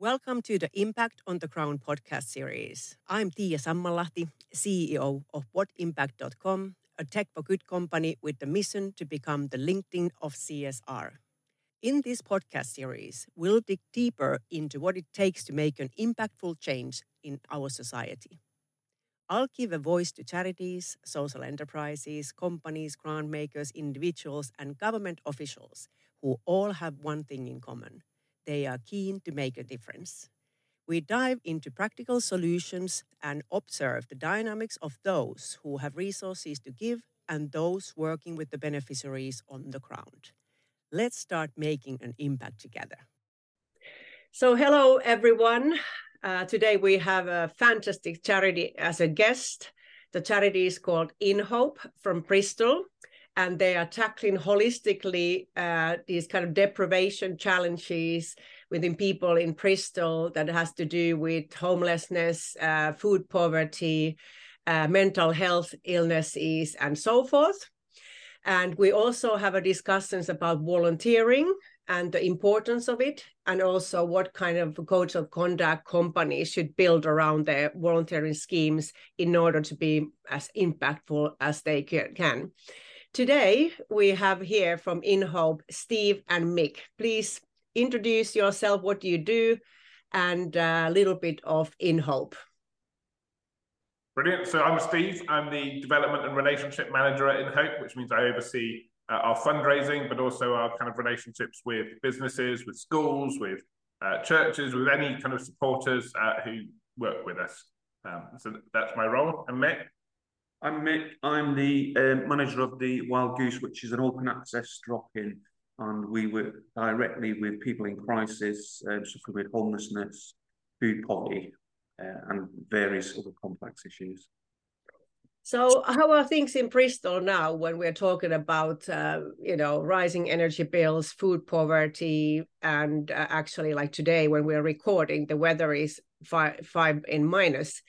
Welcome to the Impact on the Ground podcast series. I'm Tiia Sammallahti, CEO of whatimpact.com, a tech for good company with the mission to become the LinkedIn of CSR. In this podcast series, we'll dig deeper into what it takes to make an impactful change in our society. I'll give a voice to charities, social enterprises, companies, grant makers, individuals, and government officials who all have one thing in common they are keen to make a difference. We dive into practical solutions and observe the dynamics of those who have resources to give and those working with the beneficiaries on the ground. Let's start making an impact together. So, hello everyone. Uh, today we have a fantastic charity as a guest. The charity is called InHope from Bristol, and they are tackling holistically uh, these kind of deprivation challenges within people in Bristol that has to do with homelessness, uh, food poverty, uh, mental health illnesses, and so forth. And we also have a discussions about volunteering and the importance of it, and also what kind of codes of conduct companies should build around their volunteering schemes in order to be as impactful as they can. Today, we have here from InHope, Steve and Mick. Please introduce yourself, what do you do, and a little bit of InHope. Brilliant. So I'm Steve. I'm the development and relationship manager at InHope, which means I oversee uh, our fundraising, but also our kind of relationships with businesses, with schools, with uh, churches, with any kind of supporters uh, who work with us. Um, so that's my role. And Mick? I'm Mick. I'm the uh, manager of the Wild Goose, which is an open access drop-in, and we work directly with people in crisis, uh, suffering with homelessness, food poverty, uh, and various other complex issues. So, how are things in Bristol now when we're talking about, uh, you know, rising energy bills, food poverty, and uh, actually, like today when we're recording, the weather is five, five in minus.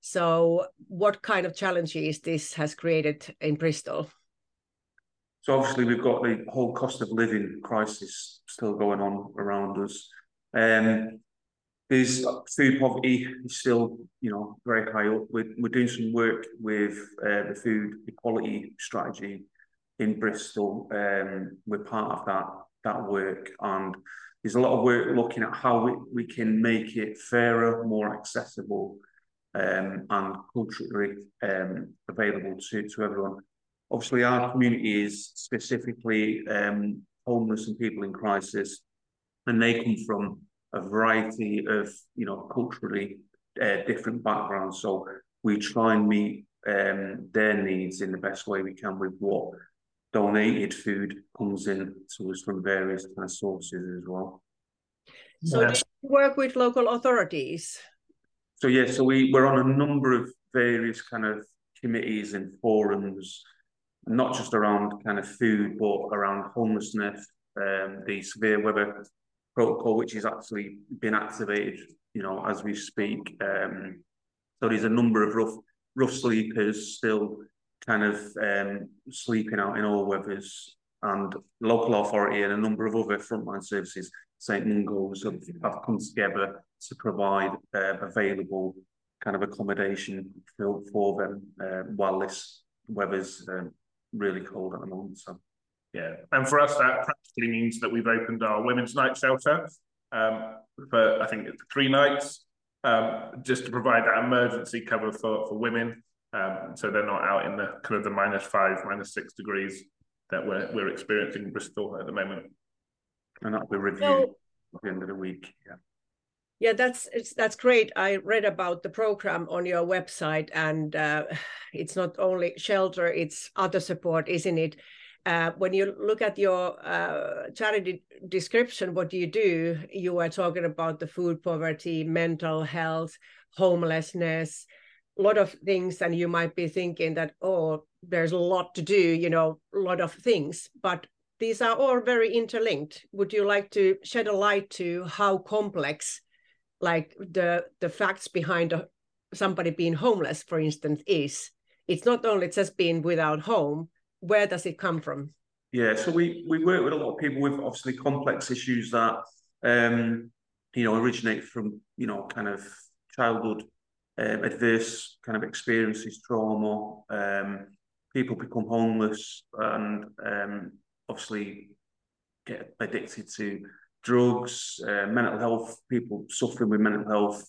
So, what kind of challenges this has created in Bristol? So, obviously, we've got the whole cost of living crisis still going on around us. Um, there's food poverty is still, you know, very high up. We're, we're doing some work with uh, the food equality strategy in Bristol. Um, we're part of that that work, and there's a lot of work looking at how we, we can make it fairer, more accessible, um, and culturally um, available to, to everyone. Obviously, our community is specifically um, homeless and people in crisis, and they come from a variety of, you know, culturally uh, different backgrounds. So we try and meet um, their needs in the best way we can with what donated food comes in to us from various kind of sources as well. So yeah. do you work with local authorities? So yeah, so we we're on a number of various kind of committees and forums, not just around kind of food, but around homelessness, um, the severe weather protocol, which is actually been activated, you know, as we speak. Um, so there's a number of rough rough sleepers still kind of um, sleeping out in all weathers, and local authority and a number of other frontline services, St Mungo's, have, have come together to provide uh, available kind of accommodation for, for them uh, while this weather's um, really cold at the moment. So. Yeah, and for us, that practically means that we've opened our women's night shelter um, for I think three nights, um, just to provide that emergency cover for for women, um, so they're not out in the kind of the minus five, minus six degrees that we're we're experiencing in Bristol at the moment. And that'll be reviewed so, at the end of the week. Yeah. Yeah, that's that's great. I read about the program on your website, and uh, it's not only shelter; it's other support, isn't it? Uh, when you look at your uh, charity description, what do you do? You are talking about the food poverty, mental health, homelessness, a lot of things, and you might be thinking that oh, there's a lot to do, you know, a lot of things, but these are all very interlinked. Would you like to shed a light to how complex? Like the the facts behind somebody being homeless for instance is it's not only just being without home where does it come from yeah so we we work with a lot of people with obviously complex issues that um you know, originate from, you know, kind of childhood um, adverse kind of experiences, trauma. Um, people become homeless and um, obviously get addicted to drugs, uh, mental health, people suffering with mental health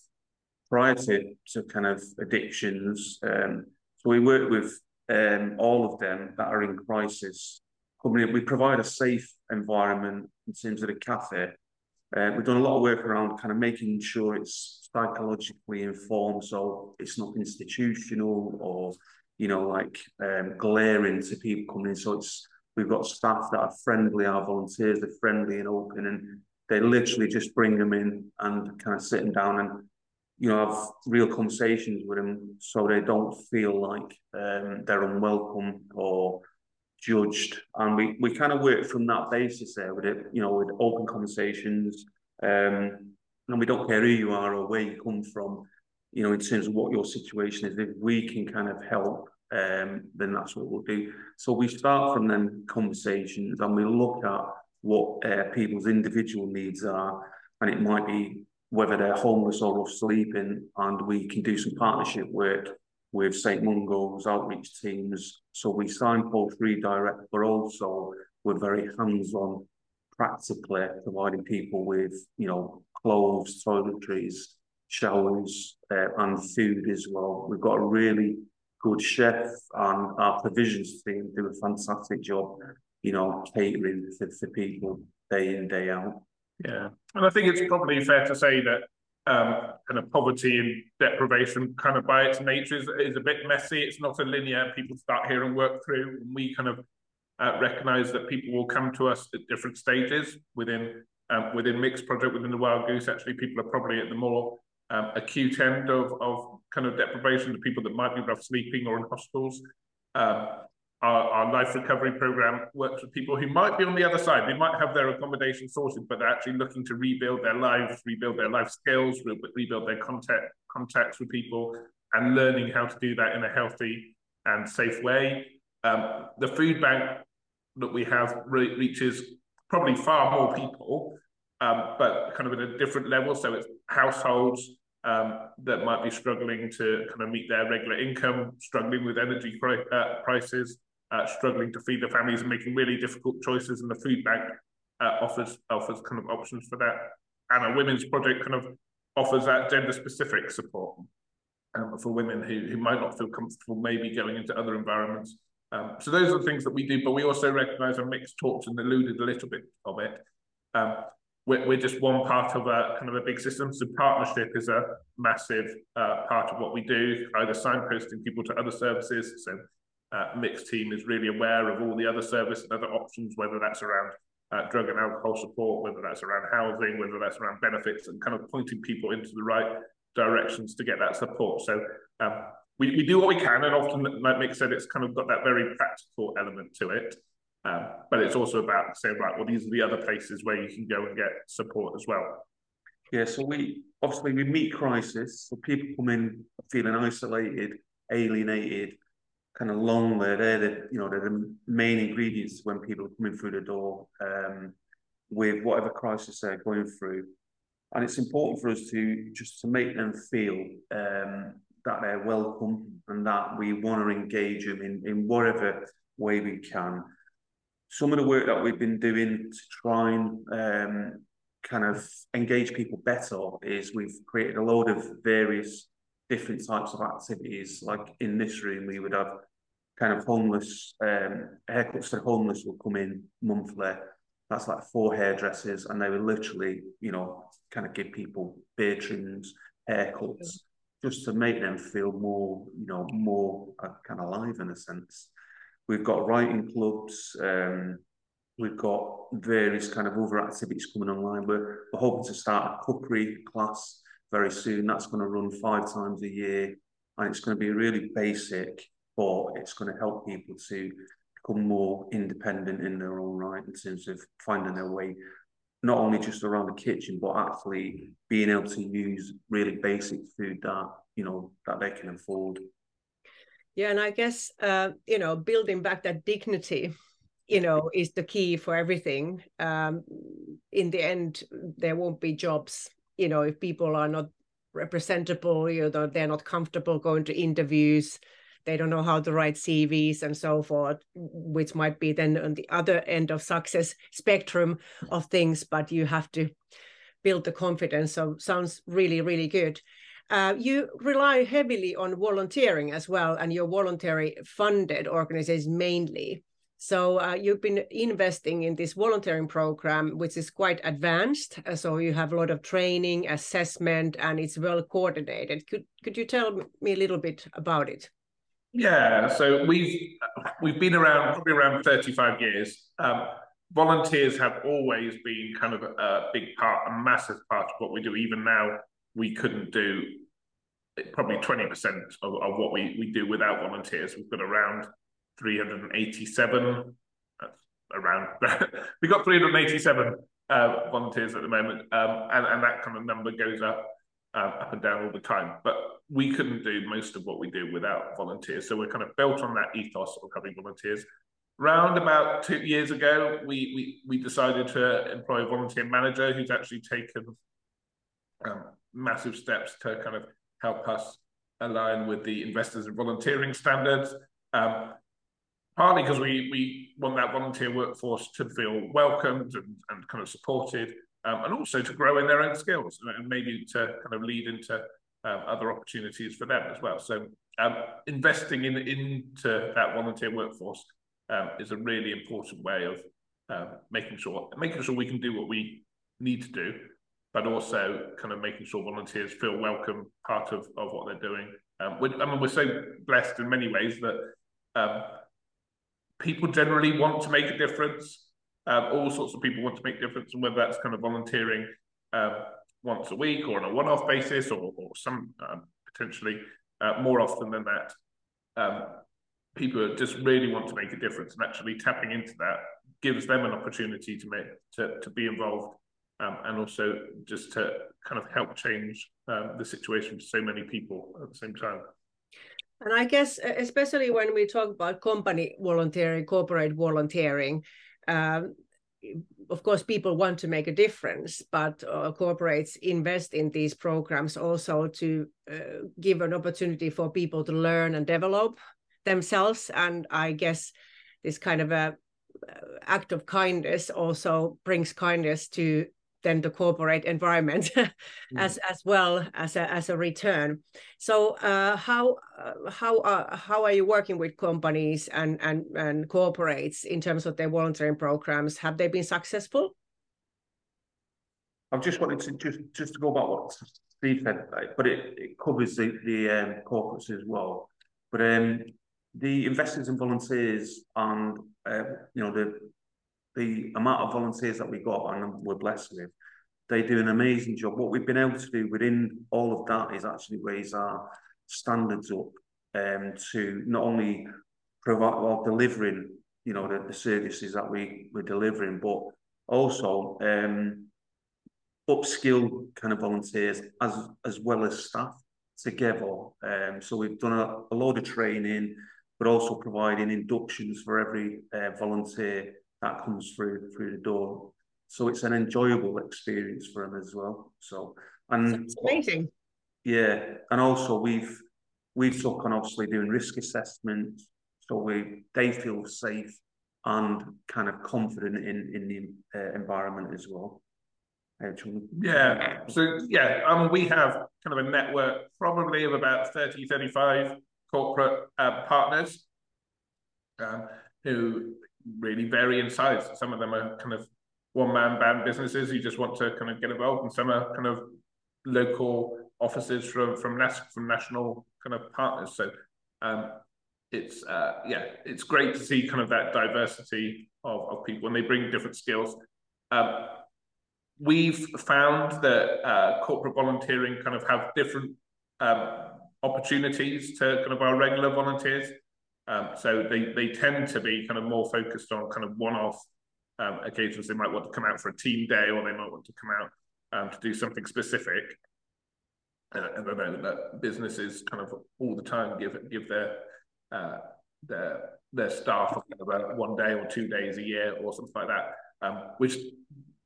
prior to, to kind of addictions. Um, so we work with um, all of them that are in crisis. We provide a safe environment in terms of the cafe. Uh, we've done a lot of work around kind of making sure it's psychologically informed, so it's not institutional or you know like um, glaring to people coming in. So it's we've got staff that are friendly, our volunteers are friendly and open, and they literally just bring them in and kind of sit them down and you know have real conversations with them, so they don't feel like um, they're unwelcome or judged. And we, we kind of work from that basis there with it, you know, with open conversations. Um, and we don't care who you are or where you come from, you know, in terms of what your situation is. If we can kind of help, um, then that's what we'll do. So we start from them conversations and we look at what uh, people's individual needs are. And it might be whether they're homeless or off sleeping, and we can do some partnership work with St Mungo's outreach teams. So we signpost redirect, but also we're very hands-on practically providing people with, you know, clothes, toiletries, showers, uh, and food as well. We've got a really good chef and our provisions team do a fantastic job, you know, catering for, for people day in, day out. Yeah. And I think it's probably fair to say that um, kind of poverty and deprivation kind of by its nature is, is a bit messy. It's not a linear, people start here and work through. And we kind of uh, recognize that people will come to us at different stages within um, within Mick's Project, within the Wild Goose. Actually, people are probably at the more um, acute end of, of kind of deprivation, the people that might be rough sleeping or in hospitals. Um, our, our, life recovery program works with people who might be on the other side. They might have their accommodation sorted, but they're actually looking to rebuild their lives, rebuild their life skills, re rebuild their contact contacts with people, and learning how to do that in a healthy and safe way. Um, the food bank that we have re reaches probably far more people, um, but kind of at a different level. So it's households um, that might be struggling to kind of meet their regular income, struggling with energy uh, prices, uh, struggling to feed their families and making really difficult choices, and the food bank uh, offers offers kind of options for that. And a women's project kind of offers that gender specific support um, for women who, who might not feel comfortable maybe going into other environments. Um, so those are the things that we do, but we also recognise and Mick's talks and alluded a little bit of it. Um, we're, we're, just one part of a kind of a big system. So partnership is a massive uh, part of what we do, either signposting people to other services. So uh, Mick's team is really aware of all the other service and other options, whether that's around uh, drug and alcohol support, whether that's around housing, whether that's around benefits, and kind of pointing people into the right directions to get that support. So um, we, we do what we can, and often, like Mick said, it's kind of got that very practical element to it. Um, but it's also about saying, right, well, these are the other places where you can go and get support as well. Yeah, so we obviously we meet crisis. So people come in feeling isolated, alienated, kind of lonely. They're the you know they're the main ingredients when people are coming through the door um, with whatever crisis they're going through, and it's important for us to just to make them feel um, that they're welcome and that we want to engage them in in whatever way we can. Some of the work that we've been doing to try and um, kind of engage people better is we've created a load of various different types of activities. Like in this room, we would have kind of homeless um, haircuts for homeless will come in monthly. That's like four hairdressers, and they will literally, you know, kind of give people beard trims, haircuts, just to make them feel more, you know, more uh, kind of alive in a sense. We've got writing clubs. Um, we've got various kind of other activities coming online. We're, we're hoping to start a cookery class very soon. That's going to run five times a year, and it's going to be really basic but it's going to help people to become more independent in their own right in terms of finding their way not only just around the kitchen but actually being able to use really basic food that you know that they can afford yeah and i guess uh, you know building back that dignity you know is the key for everything. Um, in the end there won't be jobs you know if people are not representable you know they're not comfortable going to interviews they don't know how to write cvs and so forth which might be then on the other end of success spectrum of things but you have to build the confidence. So sounds really really good uh, you rely heavily on volunteering as well and your voluntary funded organizations mainly so uh, you've been investing in this volunteering program, which is quite advanced. Uh, so you have a lot of training, assessment, and it's well coordinated. Could could you tell me a little bit about it? Yeah, so we've we've been around probably around thirty five years. Um, volunteers have always been kind of a big part, a massive part of what we do. Even now, we couldn't do probably 20% of, of what we, we do without volunteers. We've got around 387. That's around. we got 387 uh, volunteers at the moment, um, and, and that kind of number goes up, um, up and down all the time. But we couldn't do most of what we do without volunteers. So we're kind of built on that ethos of having volunteers. Round about two years ago, we we, we decided to employ a volunteer manager who's actually taken um, massive steps to kind of help us align with the investors and volunteering standards. Um, partly because we we want that volunteer workforce to feel welcomed and, and kind of supported, um, and also to grow in their own skills and maybe to kind of lead into um, other opportunities for them as well. So um, investing in into that volunteer workforce um, is a really important way of um, making sure making sure we can do what we need to do, but also kind of making sure volunteers feel welcome, part of, of what they're doing. Um, I mean, we're so blessed in many ways that um, people generally want to make a difference. Um, all sorts of people want to make a difference, and whether that's kind of volunteering um, once a week or on a one-off basis, or, or some um, potentially uh, more often than that, um, people just really want to make a difference, and actually tapping into that gives them an opportunity to make to to be involved, um, and also just to kind of help change um, the situation for so many people at the same time. And I guess, especially when we talk about company volunteering, corporate volunteering, um, of course, people want to make a difference, but uh, corporates invest in these programs also to uh, give an opportunity for people to learn and develop themselves. And I guess this kind of a uh, act of kindness also brings kindness to then the corporate environment mm. as as well as a, as a return. So uh, how uh, how uh, how are you working with companies and and and corporates in terms of their volunteering programs? Have they been successful? I've just wanted to just just to go about what Steve said, but it, it covers the the um, corporates as well. But um, the Investing in Volunteers and uh, you know the the amount of volunteers that we got and we're blessed with, they do an amazing job. What we've been able to do within all of that is actually raise our standards up um, to not only provide or delivering, you know, the, the services that we we're delivering, but also um, upskill kind of volunteers as as well as staff together. Um, so we've done a, a load of training, but also providing inductions for every uh, volunteer that comes through through the door. So it's an enjoyable experience for them as well. So and it's amazing. Yeah, and also we've we've took on obviously doing risk assessment, so we they feel safe and kind of confident in in the uh, environment as well. Yeah, so yeah, um, we have kind of a network probably of about 30, 35 corporate uh, partners um, who really vary in size. Some of them are kind of one man band businesses who just want to kind of get involved, and some are kind of local offices from from nas- from national kind of partners. So um, it's uh, yeah, it's great to see kind of that diversity of, of people, and they bring different skills. Um, we've found that uh, corporate volunteering kind of have different um, opportunities to kind of our regular volunteers. Um, so they they tend to be kind of more focused on kind of one-off um, occasions. They might want to come out for a team day, or they might want to come out um, to do something specific. Uh, and I know that businesses kind of all the time give give their uh, their their staff kind of one day or two days a year or something like that, um, which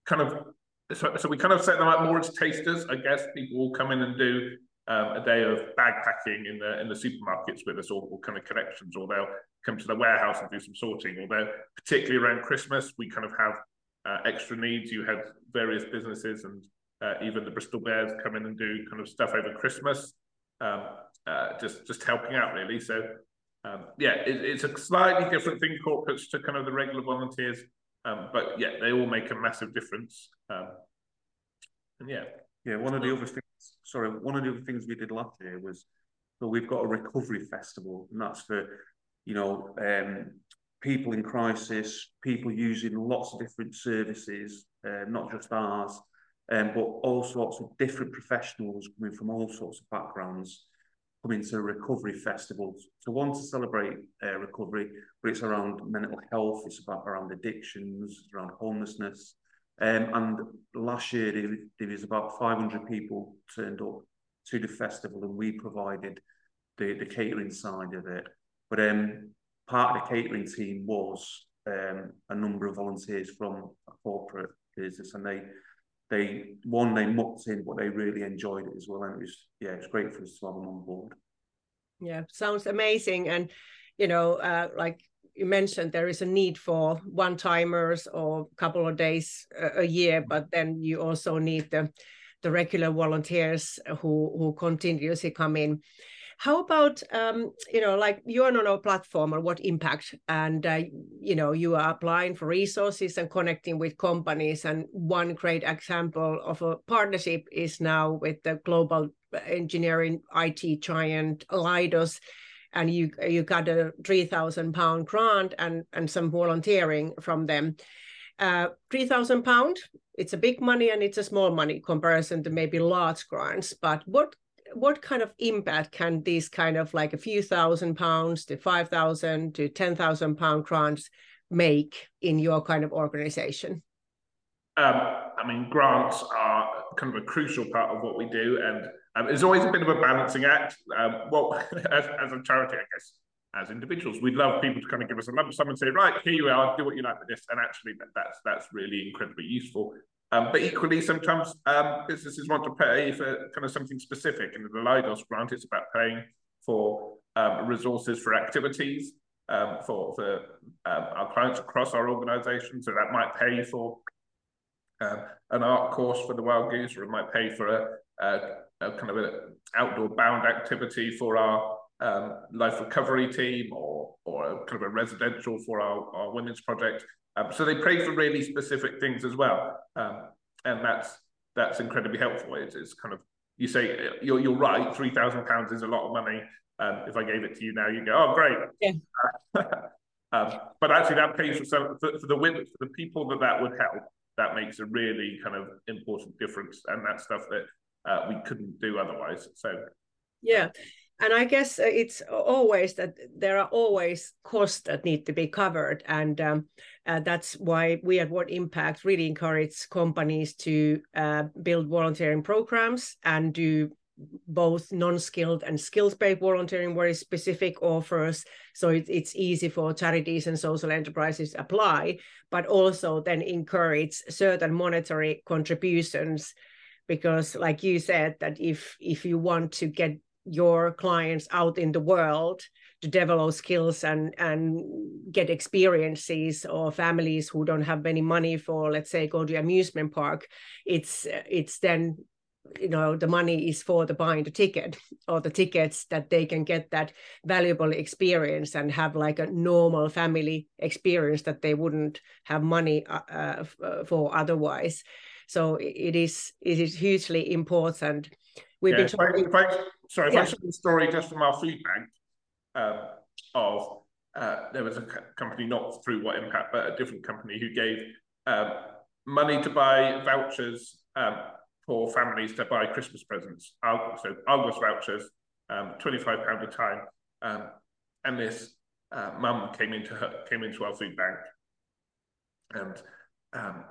kind of so, so we kind of set them up more as tasters. I guess people will come in and do um, a day of bag packing in the in the supermarkets with us, or, or, kind of collections, or they'll come to the warehouse and do some sorting. Although particularly around Christmas, we kind of have uh, extra needs. You had various businesses and uh, even the Bristol Bears come in and do kind of stuff over Christmas, um, uh, just just helping out really. So um, yeah, it, it's a slightly different thing corporates to kind of the regular volunteers, um, but yeah, they all make a massive difference. Um, and yeah, yeah. One of the other things, sorry, one of the other things we did last year was so we've got a recovery festival, and that's for you know um, people in crisis, people using lots of different services, uh, not just ours, um, but all sorts of different professionals coming from all sorts of backgrounds coming to recovery festivals. So one to celebrate uh, recovery, but it's around mental health, it's about around addictions, around homelessness. Um, and last year there, was about 500 people turned up to the festival and we provided the, the catering side of it. But um, part of the catering team was um, a number of volunteers from a corporate business, and they they one they mucked in, but they really enjoyed it as well, and it was yeah, it's great for us to have them on board. Yeah, sounds amazing, and you know, uh, like you mentioned, there is a need for one timers or a couple of days a, a year, but then you also need the the regular volunteers who who continuously come in. How about um, you know like you're on our platform or what impact? And uh, you know you are applying for resources and connecting with companies and one great example of a partnership is now with the global engineering IT giant Leidos and you you got a 3000 pound grant and and some volunteering from them uh, 3000 pound it's a big money and it's a small money comparison to maybe large grants but what what kind of impact can these kind of like a few thousand pounds to 5,000 to 10,000 pound grants make in your kind of organization? Um, I mean, grants are kind of a crucial part of what we do, and um, it's always a bit of a balancing act. Um, well, as, as a charity, I guess, as individuals, we'd love people to kind of give us a lump sum and say, right, here you are, do what you like with this, and actually, that, that's that's really incredibly useful. Um, but equally, sometimes um, businesses want to pay for kind of something specific. In the Leidos grant, it's about paying for um, resources for activities um, for, for um, our clients across our organisation. So that might pay for um, an art course for the Wild Goose, or it might pay for a, a, a kind of an outdoor bound activity for our life recovery team, or or a, kind of a residential for our, our women's project. Um, so they pray for really specific things as well, um, and that's that's incredibly helpful. It's, it's, kind of you say you're you're right. Three thousand pounds is a lot of money. Um, if I gave it to you now, you'd go, oh great. Yeah. Um, but actually, that pays for some for, for the women, for the people that that would help. That makes a really kind of important difference, and that's stuff that uh, we couldn't do otherwise. So yeah. And i guess it's always that there are always costs that need to be covered. And um, uh, that's why we at what impact really encourage companies to uh, build volunteering programs and do both non-skilled and skills-based volunteering very specific offers. So it, it's easy for charities and social enterprises apply but also then encourage certain monetary contributions because like you said that if if you want to get your clients out in the world to develop skills and and get experiences or families who don't have any money for let's say go to amusement park it's it's then you know the money is for the buying the ticket or the tickets that they can get that valuable experience and have like a normal family experience that they wouldn't have money uh, uh, uh for otherwise so it is it is hugely important we've yeah, been talking sorry, if yeah. I share the story just from our feedback uh, of uh, there was a company not through what impact, but a different company who gave um, money to buy vouchers um, for families to buy Christmas presents. So Argos vouchers, um, twenty five pound a time, um, and this uh, mum came into her came into our food bank, and um,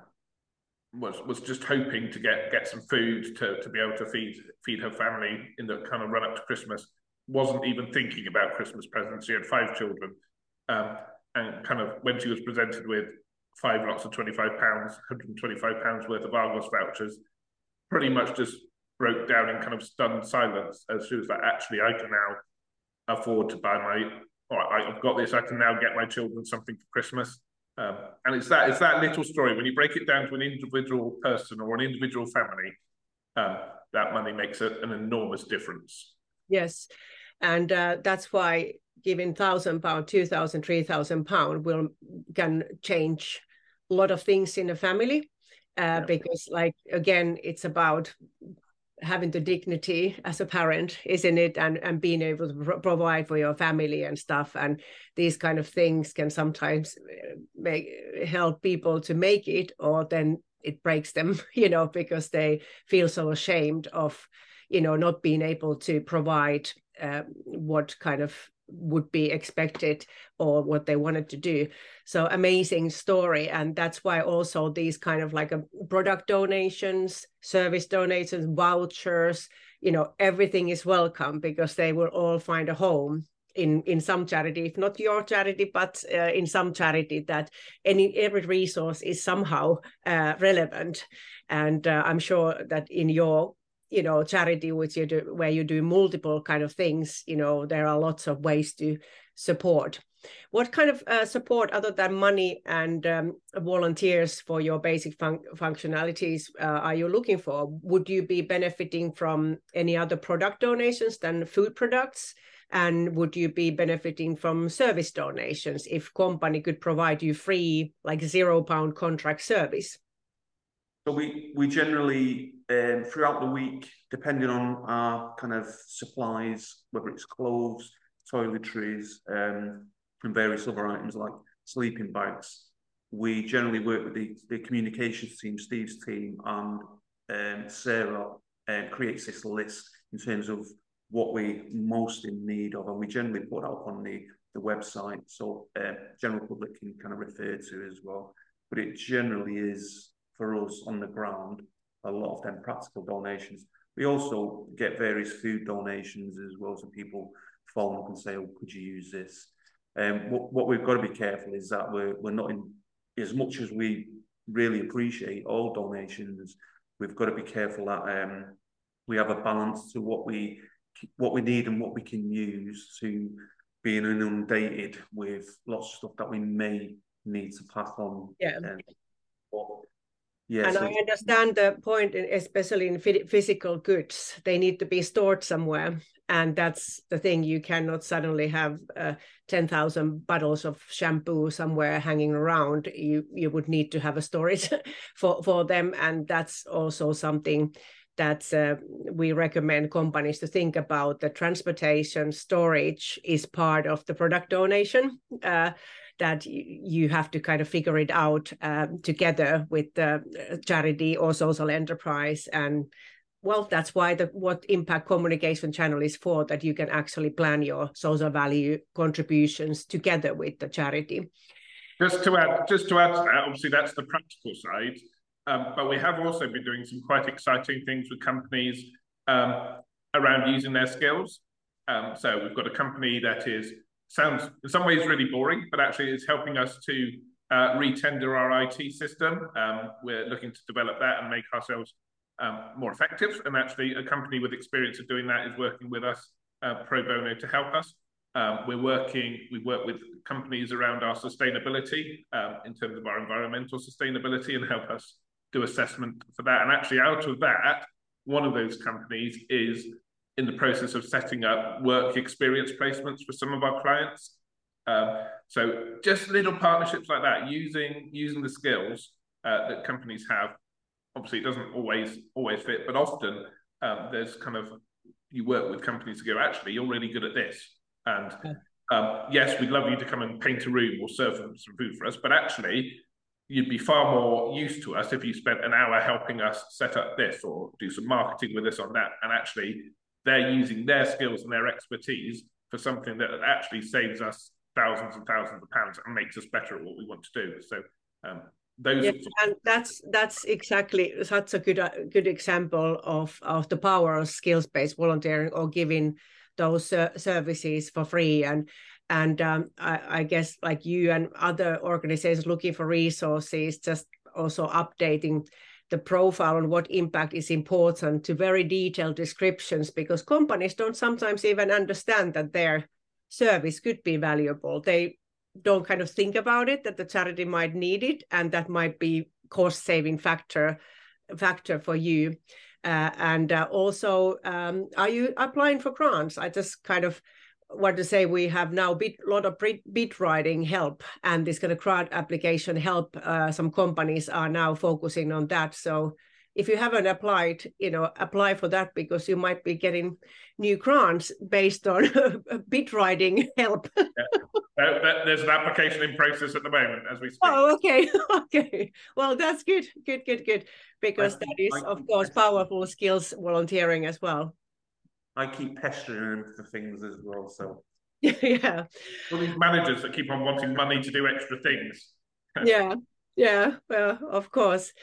was was just hoping to get get some food to, to be able to feed feed her family in the kind of run up to Christmas. Wasn't even thinking about Christmas presents. She had five children, um, and kind of when she was presented with five lots of 25 pounds, 125 pounds worth of Argos vouchers, pretty much just broke down in kind of stunned silence as she was like, actually, I can now afford to buy my, or I've got this, I can now get my children something for Christmas. Um, and it's that it's that little story when you break it down to an individual person or an individual family, um, that money makes a, an enormous difference. Yes, and uh, that's why giving thousand pound, two thousand, three thousand pound will can change a lot of things in a family. Uh. Because, like again, it's about having the dignity as a parent isn't it and and being able to pro- provide for your family and stuff and these kind of things can sometimes uh, make help people to make it or then it breaks them you know because they feel so ashamed of you know not being able to provide uh, what kind of would be expected or what they wanted to do. So amazing story. And that's why also these kind of like a product donations service donations vouchers you know everything is welcome because they will all find a home in in some charity if not your charity but uh, in some charity that any every resource is somehow uh, relevant. And uh, i'm sure that in your you know charity which you do where you do multiple kind of things you know there are lots of ways to support. What kind of uh, support other than money and um, volunteers for your basic fun functionalities uh, are you looking for? Would you be benefiting from any other product donations than food products? And would you be benefiting from service donations if company could provide you free like zero pound contract service so we we generally um, throughout the week, depending on our kind of supplies, whether it's clothes, toiletries, um, and various other items like sleeping bags, we generally work with the, the communications team, Steve's team, and um, Sarah uh, creates this list in terms of what we most in need of, and we generally put out on the the website so uh, general public can kind of refer to as well. But it generally is for us on the ground, a lot of them practical donations. We also get various food donations as well, so people phone up and say, "Oh, could you use this?" Um, what, what we've got to be careful is that we're we're not in as much as we really appreciate all donations. We've got to be careful that um, we have a balance to what we what we need and what we can use to being inundated with lots of stuff that we may need to pass on. Yeah. Um, Yes, and I understand the point, especially in physical goods, they need to be stored somewhere, and that's the thing. You cannot suddenly have uh, ten thousand bottles of shampoo somewhere hanging around. You you would need to have a storage for for them, and that's also something that uh, we recommend companies to think about. The transportation storage is part of the product donation. Uh, that you have to kind of figure it out um, together with the uh, charity or social enterprise. And well that's why the what impact communication channel is for that you can actually plan your social value contributions together with the charity. Just to add just to add to that obviously that's the practical side um, but we have also been doing some quite exciting things with companies um, around using their skills. Um, so we've got a company that is sounds in some ways really boring, but actually it's helping us to uh, retender our IT system. Um, we're looking to develop that and make ourselves um, more effective. And actually, a company with experience of doing that is working with us uh, pro bono to help us. Um, we're working, we work with companies around our sustainability um, in terms of our environmental sustainability and help us do assessment for that. And actually, out of that, one of those companies is in the process of setting up work experience placements for some of our clients. Um, so just little partnerships like that, using using the skills uh, that companies have. Obviously, it doesn't always always fit, but often um, there's kind of you work with companies to go. Actually, you're really good at this, and um, yes, we'd love you to come and paint a room or serve some food for us. But actually, you'd be far more used to us if you spent an hour helping us set up this or do some marketing with us on that. And actually, they're using their skills and their expertise for something that actually saves us thousands and thousands of pounds and makes us better at what we want to do. So um, those yeah, and that's that's exactly such a good uh, good example of of the power of skills based volunteering or giving those uh, services for free and and um, I, I, guess like you and other organizations looking for resources just also updating the profile on what impact is important to very detailed descriptions because companies don't sometimes even understand that their service could be valuable. They don't kind of think about it that the charity might need it and that might be cost saving factor factor for you. Uh, and uh, also um, are you applying for grants? I just kind of what to say we have now a lot of bid writing help and this kind of crowd application help uh, some companies are now focusing on that. So if you haven't applied you know apply for that because you might be getting new grants based on bid writing help. Yeah. there's an application in process at the moment as we speak. Oh okay. Okay. Well that's good. Good good good. Because that is of course powerful skills volunteering as well I keep pestering him for things as well. So yeah, all these managers that keep on wanting money to do extra things. yeah, yeah, well, of course.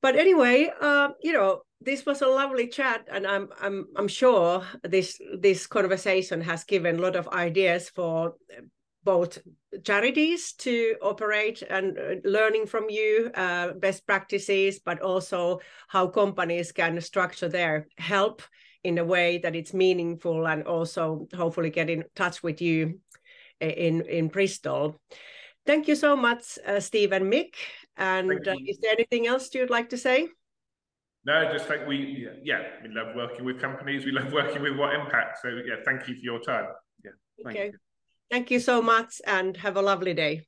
But anyway, uh, you know, this was a lovely chat, and I'm I'm I'm sure this this conversation has given a lot of ideas for both charities to operate and uh, learning from you uh, best practices, but also how companies can structure their help in a way that it's meaningful and also hopefully get in touch with you in in Bristol. Thank you so much, uh, Steve and Mick. And uh, is there anything else you'd like to say? No, just think we yeah we love working with companies. We love working with what impact. So yeah, thank you for your time. Yeah, thank okay. You. Thank you so much, and have a lovely day.